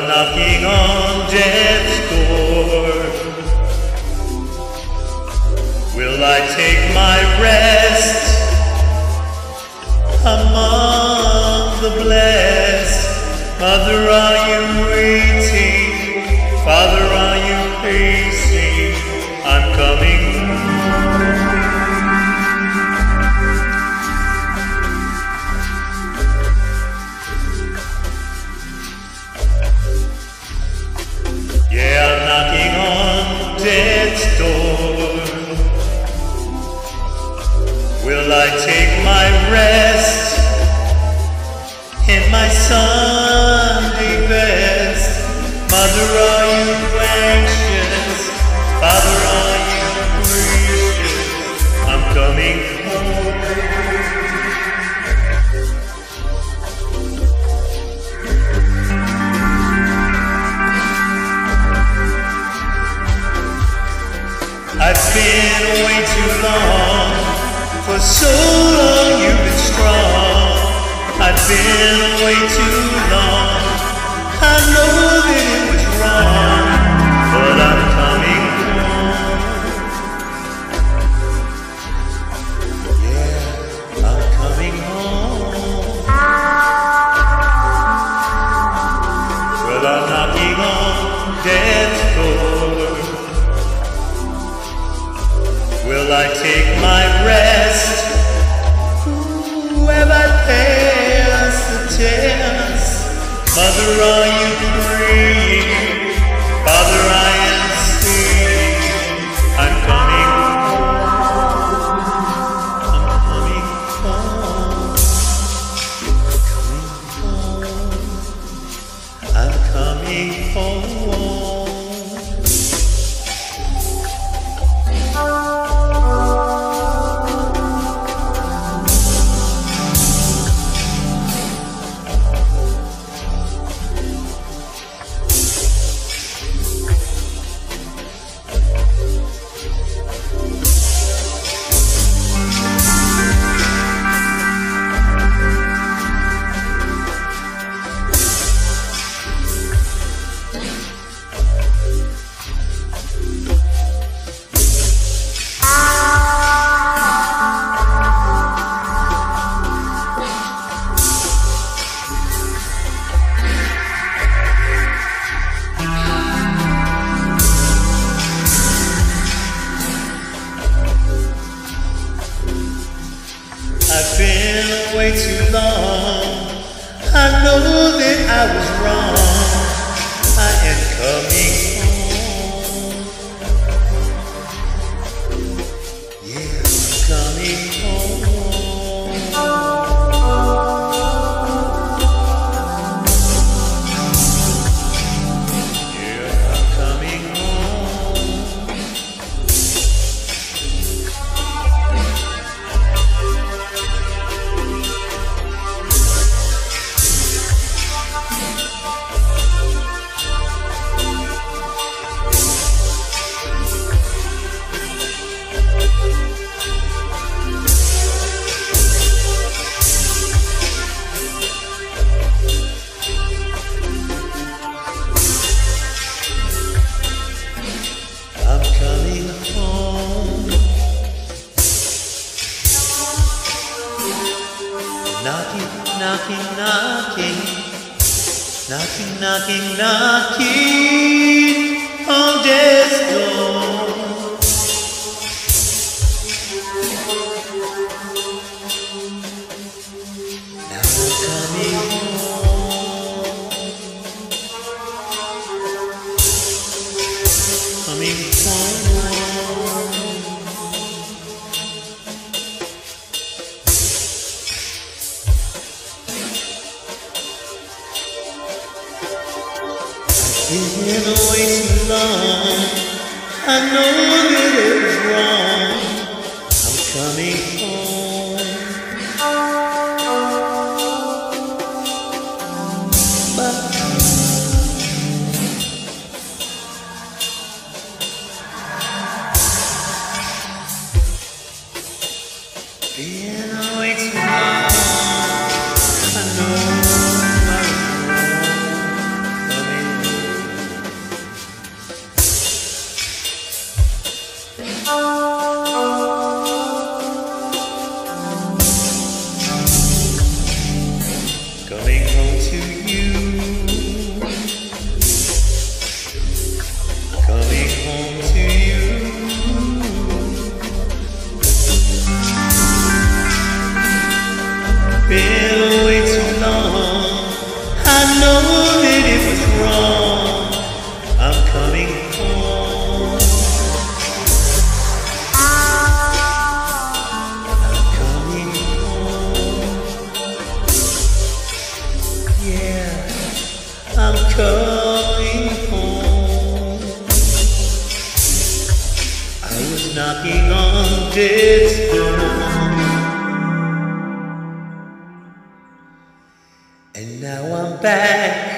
knocking on death's door. Will I take my rest among the blessed? Mother, are you waiting? Father, are you pacing? I'm coming. Will I take my rest in my Sunday best? Mother, are you anxious? Father, are you gracious? I'm coming home. I've been away too long. For so long you've been strong. I've been away too long. Mother, are you praying? Been away too long. I know that I was wrong. I am coming home. Yeah, I'm coming home. Knocking, knocking. Knocking, knocking, on death's door. Been too long. I know that it was wrong. I'm coming home. coming home to you. Coming home to you. Knocking on death's door. And now I'm back